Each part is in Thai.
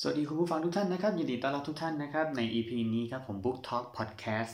สวัสดีคุณผู้ฟังทุกท่านนะครับยินดีต้อนรับทุกท่านนะครับใน EP นี้ครับผม Book Talk Podcast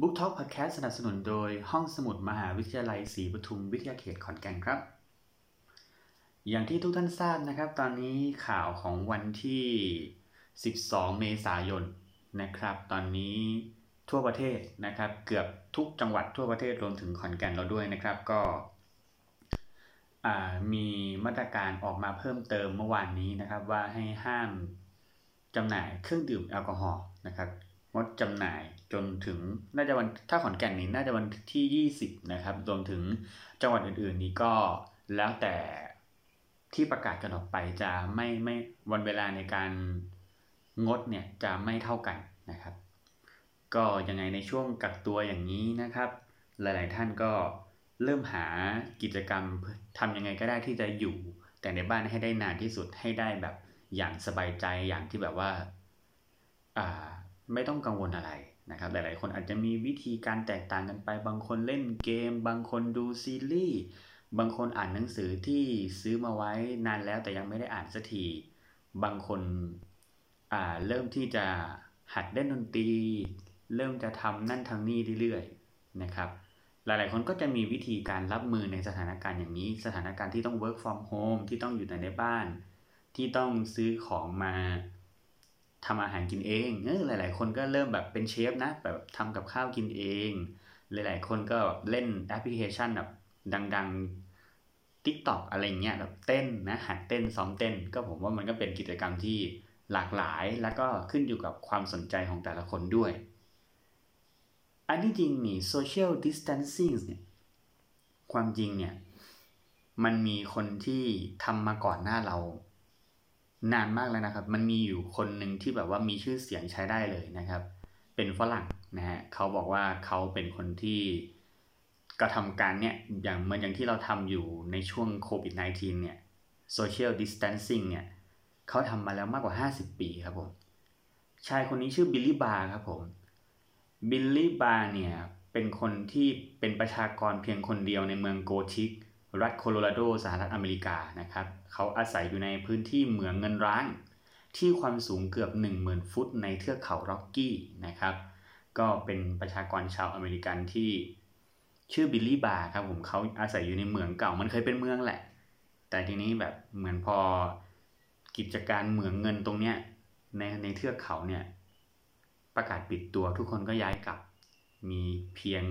Book Talk Podcast สนับสนุนโดยห้องสมุดมหาวิทยาลัยศรีปทุมวิทยาเขตขอนแก่นครับ อย่างที่ทุกท่านทราบนะครับ ตอนนี้ข่าวของวันที่ 12 เมษายนนะครับ ตอนนี้ทั่วประเทศนะครับ เกือบทุกจังหวัดทั่วประเทศรวมถึงขอนแก่นเราด้วยนะครับ ก็ มีมาตรการออกมาเพิ่มเติมเมื่อวานนี้นะครับ ว่าให้ห้ามจำหน่ายเครื่องดื่มแอลกอฮอล์นะครับงดจำหน่ายจนถึงน่าจะวันถ้าขอนแก่นนี้น่าจะวันที่ 20 นะครับรวมถึงจังหวัดอื่นๆ นี้ก็แล้วแต่ที่ประกาศกันออกไปจะไม่ไม่วันเวลาในการงดเนี่ยจะไม่เท่ากันนะครับ ก็ยังไงในช่วงกักตัวอย่างนี้นะครับ หลายๆท่านก็ เริ่มหากิจกรรมทำยังไงก็ได้ที่จะอยู่ แต่ในบ้านให้ได้นานที่สุดให้ได้แบบอย่างสบายใจอย่างที่แบบว่าอ่าไม่ต้องกังวลอะไรนะครับ หลาย ๆ คนอาจจะมีวิธีการแตกต่างกันไป บางคนเล่นเกม บางคนดูซีรีส์บางคนอ่านหนังสือที่ซื้อมาไว้นานแล้วแต่ยังไม่ได้อ่านสักทีบางคนอ่าเริ่มที่จะหัดเล่นดนตรี เริ่มจะทำนั่นทำนี่เรื่อย ๆ นะครับ หลาย ๆ คนก็จะมีวิธีการรับมือในสถานการณ์อย่างนี้ สถานการณ์ที่ต้อง work from home ที่ต้องอยู่แต่ในบ้าน ที่ต้องซื้อของมาทำอาหารกินเองเออหลาย ๆ คนก็เริ่มแบบเป็นเชฟนะแบบทำกับข้าวกินเอง หลาย ๆ คนก็แบบเล่นแอปพลิเคชันแบบดัง ๆ TikTok อะไรเงี้ยแบบเต้นนะหัดเต้นซ้อมเต้น ก็ผมว่ามันก็เป็นกิจกรรมที่หลากหลายแล้วก็ขึ้นอยู่กับความสนใจของแต่ละคนด้วย อันที่จริงนี่ social distancing เนี่ยความจริงเนี่ย มันมีคนที่ทำมาก่อนหน้าเรา นานมากแล้วนะครับ มันมีอยู่คนหนึ่งที่แบบว่ามีชื่อเสียงใช้ได้เลยนะครับ เป็นฝรั่งนะฮะเขาบอกว่าเขาเป็นคนที่กระทำการเนี่ยอย่างเหมือนอย่างที่เราทำอยู่ในช่วงโควิด -19 เนี่ย social distancing เนี่ยเขาทำมาแล้วมากกว่า 50 ปีครับผม ชายคนนี้ชื่อบิลลี่บาร์ครับผม บิลลี่บาร์เนี่ยเป็นคนที่เป็นประชากรเพียงคนเดียวในเมืองโกธิก รัฐโคโลราโดสหรัฐอเมริกานะครับ เขาอาศัยอยู่ในพื้นที่เหมืองเงินร้าง ที่ความสูงเกือบ 10,000 ฟุตในเทือกเขาร็อกกี้นะครับ ก็เป็นประชากรชาวอเมริกันที่ชื่อบิลลี่บาร์ครับผมเขาอาศัยอยู่ในเหมืองเก่ามันเคยเป็นเมืองแหละ แต่ทีนี้แบบเหมือนพอกิจการเหมืองเงินตรงเนี้ยในในเทือกเขาเนี่ย ประกาศปิดตัวทุกคนก็ย้ายกลับ มีเพียง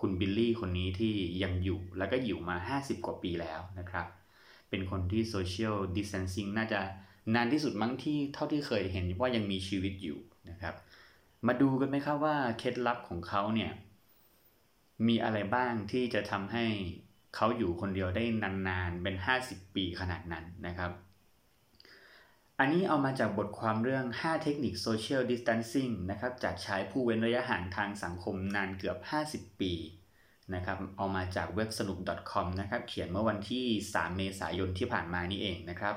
คุณบิลลี่คนนี้ที่ยังอยู่แล้วก็อยู่มา 50 กว่าปีแล้วนะครับ เป็นคนที่ social distancing น่าจะนานที่สุดมั้งที่เท่าที่เคยเห็นว่ายังมีชีวิตอยู่นะครับ มาดูกันไหมครับว่าเคล็ดลับของเขาเนี่ยมีอะไรบ้างที่จะทำให้เขาอยู่คนเดียวได้นานๆ เป็น 50 ปีขนาดนั้นนะครับ อันนี้เอามาจากบทความเรื่อง 5 เทคนิค Social Distancing นะครับ จากชายผู้เว้นระยะห่างทางสังคมนานเกือบ 50 ปีนะครับ เอามาจากเว็บสนุก .com นะครับ เขียนเมื่อวันที่ 3 เมษายนที่ผ่านมานี่เองนะครับ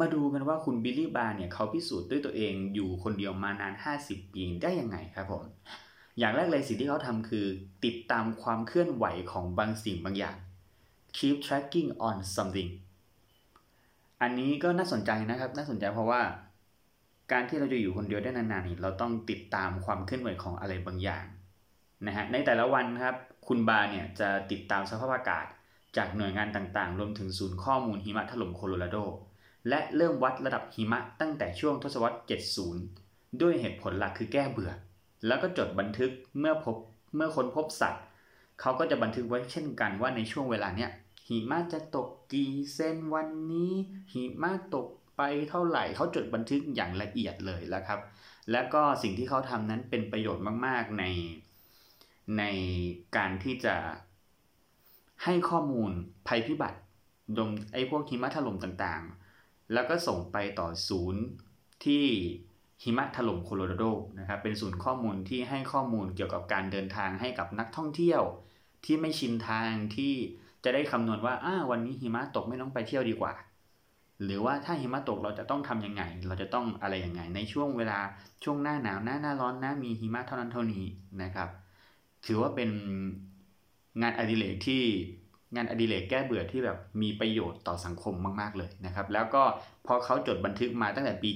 มาดูกันว่าคุณบิลลี่บาร์เนี่ยเขาพิสูจน์ด้วยตัวเองอยู่คนเดียวมานาน 50 ปีได้ยังไงครับผม อย่างแรกเลยสิ่งที่เขาทำคือ ติดตามความเคลื่อนไหวของบางสิ่งบางอย่าง keep tracking on something อันนี้ก็น่าสนใจนะครับ น่าสนใจเพราะว่า การที่เราจะอยู่คนเดียวได้นานๆนี่เราต้องติดตามความเคลื่อนไหวของอะไรบางอย่างนะฮะในแต่ละวันครับ คุณบาเนี่ยจะติดตามสภาพอากาศ จากหน่วยงานต่างๆ รวมถึงศูนย์ข้อมูลหิมะถล่มโคโลราโด และเริ่มวัดระดับหิมะตั้งแต่ช่วงทศวรรษ 70 ด้วยเหตุผลหลักคือแก้เบื่อ แล้วก็จดบันทึกเมื่อพบเมื่อคนพบสัตว์ เขาก็จะบันทึกไว้เช่นกันว่าในช่วงเวลาเนี้ย หิมะจะตกกี่เซนวันนี้ หิมะตกไปเท่าไหร่เขาจดบันทึกอย่างละเอียดเลยแล้วครับ แล้วก็สิ่งที่เขาทำนั้นเป็นประโยชน์มาก ๆ ในในการที่จะให้ข้อมูลภัยพิบัติดมไอ้พวกหิมะถล่มต่างๆ แล้วก็ส่งไปต่อศูนย์ที่หิมะถล่มโคโลราโดนะครับ เป็นศูนย์ข้อมูลที่ให้ข้อมูลเกี่ยวกับการเดินทางให้กับนักท่องเที่ยว ที่ไม่ชินทางที่ จะได้คำนวณว่าอ้าวันนี้หิมะตกไม่ต้องไปเที่ยวดีกว่า หรือว่าถ้าหิมะตกเราจะต้องทํำยังไง เราจะต้องอะไรยังไง ในช่วงเวลาช่วงหน้าหนาวหน้าหน้าร้อนนะมีหิมะเท่านั้นเท่านี้นะครับ ถือว่าเป็นงานอดิเรกที่งานอดิเรกแก้เบื่อที่แบบมีประโยชน์ต่อสังคมมาก ๆ เลยนะครับ แล้วก็พอเขาจดบันทึกมาตั้งแต่ปี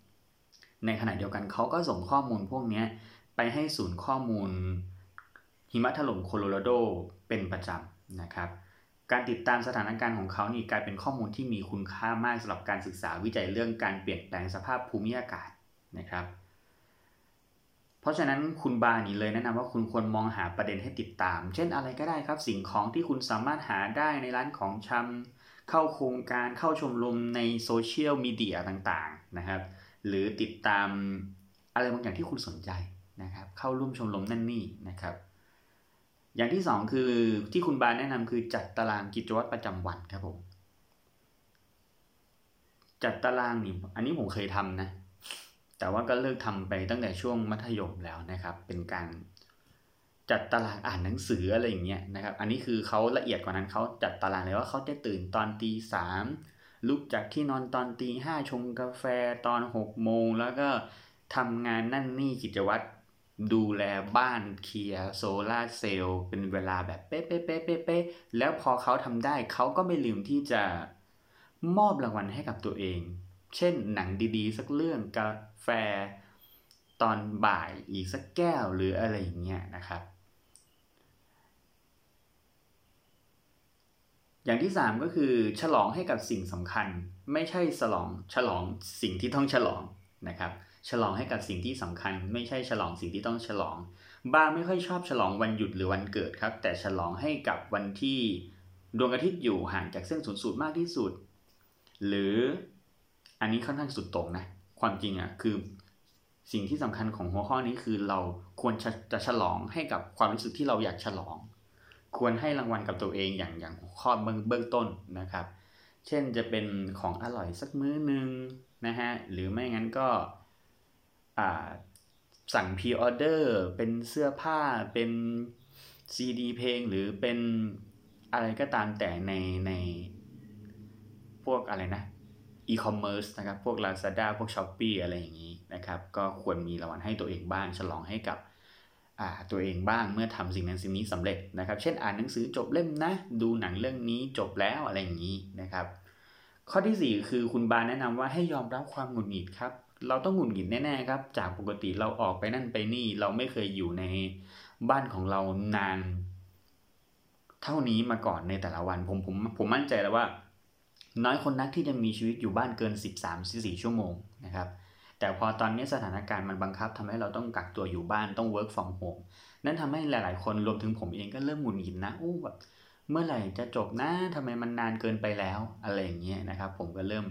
70 ในขณะเดียวกันเขาก็ส่งข้อมูลพวกนี้ไปให้ศูนย์ข้อมูลหิมะถล่มโคโลราโดเป็นประจำ นะครับการติดตามสถานการณ์ของเขานี่กลายเป็นข้อมูลที่มีคุณค่ามากสำหรับการศึกษาวิจัยเรื่องการเปลี่ยนแปลงสภาพภูมิอากาศนะครับ เพราะฉะนั้นคุณบานี่เลยแนะนำว่าคุณควรมองหาประเด็นให้ติดตาม เช่นอะไรก็ได้ครับ สิ่งของที่คุณสามารถหาได้ในร้านของชำเข้าโครงการเข้าชมรมในโซเชียลมีเดียต่างๆนะครับ หรือติดตามอะไรบางอย่างที่คุณสนใจนะครับ เข้าร่วมชมรมนั่นนี่นะครับ อย่างที่สองคือที่คุณบาแนะนำคือจัดตารางกิจวัตรประจำวันครับผมจัดตารางนี่อันนี้ผมเคยทำนะ แต่ว่าก็เลิกทำไปตั้งแต่ช่วงมัธยมแล้วนะครับ เป็นการจัดตารางอ่านหนังสืออะไรอย่างเงี้ยนะครับ อันนี้คือเขาละเอียดกว่านั้นเขาจัดตารางเลยว่าเขาจะตื่นตอนตีสามลุกจากที่นอนตอนตีห้าชงกาแฟตอนหกโมงแล้วก็ทำงานนั่นนี่กิจวัตร ดูแลบ้านเคลียร์โซลาเซลล์เป็นเวลาแบบเป๊ะเป๊ะเป๊ะเป๊ะแล้วพอเขาทำได้เขาก็ไม่ลืมที่จะมอบรางวัลให้กับตัวเอง เช่นหนังดีๆ สักเรื่องกาแฟตอนบ่ายอีกสักแก้วหรืออะไรอย่างเงี้ยนะครับ อย่างที่ 3 ก็คือฉลองให้กับสิ่งสำคัญ ไม่ใช่ฉลองฉลองสิ่งที่ต้องฉลองนะครับ ฉลองให้กับสิ่งที่สำคัญ ไม่ใช่ฉลองสิ่งที่ต้องฉลองบาไม่ค่อยชอบฉลองวันหยุดหรือวันเกิดครับ แต่ฉลองให้กับวันที่ดวงอาทิตย์อยู่ห่างจากเส้นศูนย์สูตรมากที่สุด หรืออันนี้ค่อนข้างสุดตรงนะ ความจริงอะ่ะคือสิ่งที่สำคัญของหัวข้อนี้คือเราควรจะจะฉลองให้กับความรู้สึกที่เราอยากฉลอง ควรให้รางวัลกับตัวเองอย่างอย่างข้อเบื้องเบื้องต้นนะครับ เช่นจะเป็นของอร่อยสักมื้อนึงนะฮะหรือไม่งั้นก็ สั่ง pre-order เป็นเสื้อผ้าเป็นซีดีเพลงหรือเป็นอะไรก็ตามแต่ในในพวกอะไรนะอีคอมเมิร์ซนะครับ พวก Lazada พวก Shopee อะไรอย่างนี้นะครับ ก็ควรมีรางวัลให้ตัวเองบ้าง ฉลองให้กับตัวเองบ้างเมื่อทำสิ่งนั้นสิ่งนี้สำเร็จนะครับ เช่นอ่านหนังสือจบเล่มนะ ดูหนังเรื่องนี้จบแล้วอะไรอย่างนี้นะครับ ข้อที่ 4 คือคุณบาแนะนำว่าให้ยอมรับความหงุดหงิดครับ เราต้องหงุดหงิดแน่ๆครับ จากปกติเราออกไปนั่นไปนี่ เราไม่เคยอยู่ในบ้านของเรานาน เท่านี้มาก่อนในแต่ละวัน ผมผมผมมั่นใจแล้วว่า น้อยคนนักที่จะมีชีวิตอยู่บ้านเกิน 13-14 ชั่วโมงนะครับ แต่พอตอนนี้สถานการณ์มันบังคับทำให้เราต้องกักตัวอยู่บ้านต้อง work from home นั่นทำให้หลายๆ คนรวมถึงผมเองก็เริ่มหงุดหงิดนะอู้แบบเมื่อไหร่จะจบนะทำไมมันนานเกินไปแล้วอะไรอย่างเงี้ยนะครับ ผมก็เริ่ม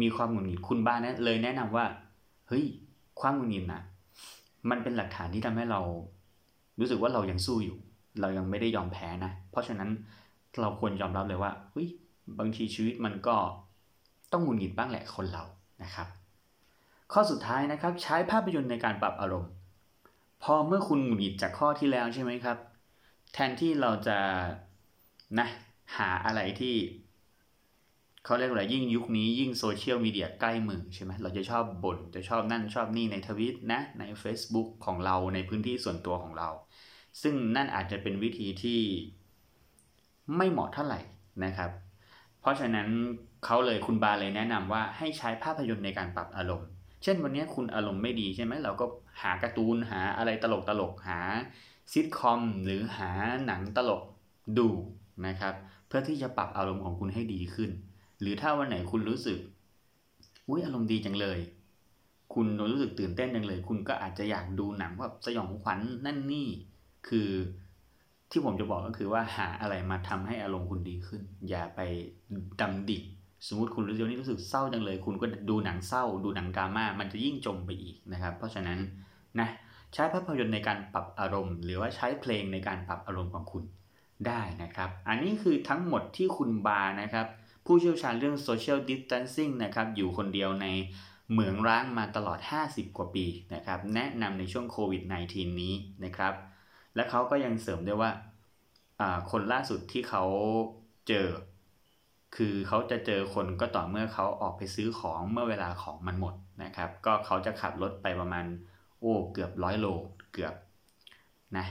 มีความหงุดหงิดคุณบ้านนะเลยแนะนำว่า เฮ้ย ความหงุดหงิดนะมันเป็นหลักฐานที่ทำให้เรา รู้สึกว่าเรายังสู้อยู่ เรายังไม่ได้ยอมแพ้นะ เพราะฉะนั้นเราควรยอมรับเลยว่าเฮ้ยบางทีชีวิตมันก็ต้องหงุดหงิดบ้างแหละคนเรานะครับ ข้อสุดท้ายนะครับ ใช้ภาพยนตร์ในการปรับอารมณ์ พอเมื่อคุณหงุดหงิดจากข้อที่แล้วใช่ไหมครับ แทนที่เราจะนะหาอะไรที่ เขาเรียกว่ายิ่งยุคนี้ยิ่งโซเชียลมีเดียใกล้มือใช่ไหมเราจะชอบบ่นจะชอบนั่นชอบนี่ในทวิตนะใน Facebook ของเราในพื้นที่ส่วนตัวของเรา ซึ่งนั่นอาจจะเป็นวิธีที่ไม่เหมาะเท่าไหร่นะครับ เพราะฉะนั้นเขาเลยคุณบาเลยแนะนำว่าให้ใช้ภาพยนตร์ในการปรับอารมณ์ เช่นวันนี้คุณอารมณ์ไม่ดีใช่ไหมเราก็หาการ์ตูนหาอะไรตลกตลกหาซิทคอมหรือหาหนังตลกดูนะครับ เพื่อที่จะปรับอารมณ์ของคุณให้ดีขึ้น หรือถ้าวันไหนคุณรู้สึก อุ้ยอารมณ์ดีจังเลย คุณรู้สึกตื่นเต้นจังเลย คุณก็อาจจะอยากดูหนังแบบสยองขวัญนั่นนี่ คือที่ผมจะบอกก็คือว่าหาอะไรมาทำให้อารมณ์คุณดีขึ้น อย่าไปดำดิสมมติคุณรู้สึกนี่รู้สึกเศร้าจังเลย คุณก็ดูหนังเศร้า ดูหนังดราม่ามันจะยิ่งจมไปอีกนะครับ เพราะฉะนั้นนะใช้ภาพยนตร์ในการปรับอารมณ์ หรือว่าใช้เพลงในการปรับอารมณ์ของคุณได้นะครับ อันนี้คือทั้งหมดที่คุณบานะครับ ผู้เชี่ยวชาญเรื่อง social distancing นะครับอยู่คนเดียวในเหมืองร้างมาตลอด 50 กว่าปีนะครับแนะนำในช่วงโควิด -19 นี้นะครับ และเขาก็ยังเสริมด้วยว่าคนล่าสุดที่เขาเจอ คือเขาจะเจอคนก็ต่อเมื่อเขาออกไปซื้อของเมื่อเวลาของมันหมดนะครับ ก็เขาจะขับรถไปประมาณโอ้เกือบร้อยโลเกือบนะ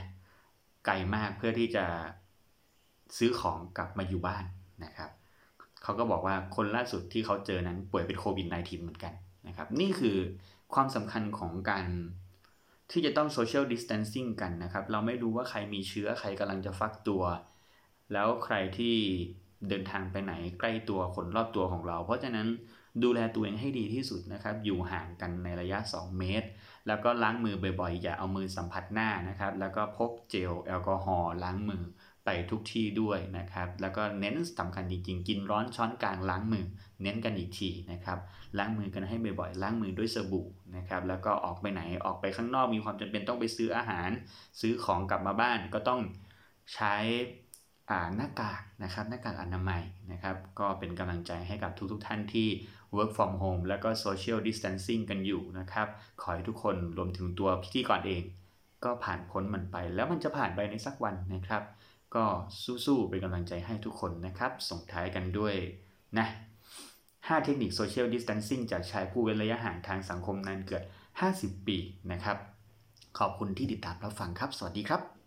ไกลมากเพื่อที่จะซื้อของกลับมาอยู่บ้านนะครับ เขาก็บอกว่าคนล่าสุดที่เขาเจอนั้นป่วยเป็นโควิด -19 เหมือนกันนะครับ นี่คือความสำคัญของการที่จะต้องโซเชียลดิส a ทนซิ่งกันนะครับ เราไม่รู้ว่าใครมีเชื้อใครกำลังจะฟักตัว แล้วใครที่เดินทางไปไหนใกล้ตัวคนรอบตัวของเรา เพราะฉะนั้นดูแลตัวเองให้ดีที่สุดนะครับ อยู่ห่างกันในระยะ 2 เมตร แล้วก็ล้างมือบ่อยๆ อย่าเอามือสัมผัสหน้านะครับ แล้วก็พกเจลแอลกอฮอล์ล้างมือ ไปทุกที่ด้วยนะครับ แล้วก็เน้นสำคัญจริงๆ กินร้อนช้อนกลางล้างมือ เน้นกันอีกทีนะครับ ล้างมือกันให้บ่อยๆ ล้างมือด้วยสบู่นะครับ แล้วก็ออกไปไหน ออกไปข้างนอกมีความจำเป็นต้องไปซื้ออาหาร ซื้อของกลับมาบ้านก็ต้องใช้หน้ากากนะครับ หน้ากากอนามัยนะครับ ก็เป็นกำลังใจให้กับทุกๆทท่านที่ work from home แล้วก็ social distancing กันอยู่นะครับ ขอให้ทุกคนรวมถึงตัวพิธีกรเอง ก็ผ่านพ้นมันไป แล้วมันจะผ่านไปในสักวันนะครับ ก็สู้ๆเป็นกำลังใจให้ทุกคนนะครับ ส่งท้ายกันด้วยนะ5เทคนิคโซเชียลดิสทันซิ่งจากชายผู้เว้นระยะห่างทางสังคมนานเกิด50 ปีนะครับ ขอบคุณที่ติดตามรับฟังครับ สวัสดีครับ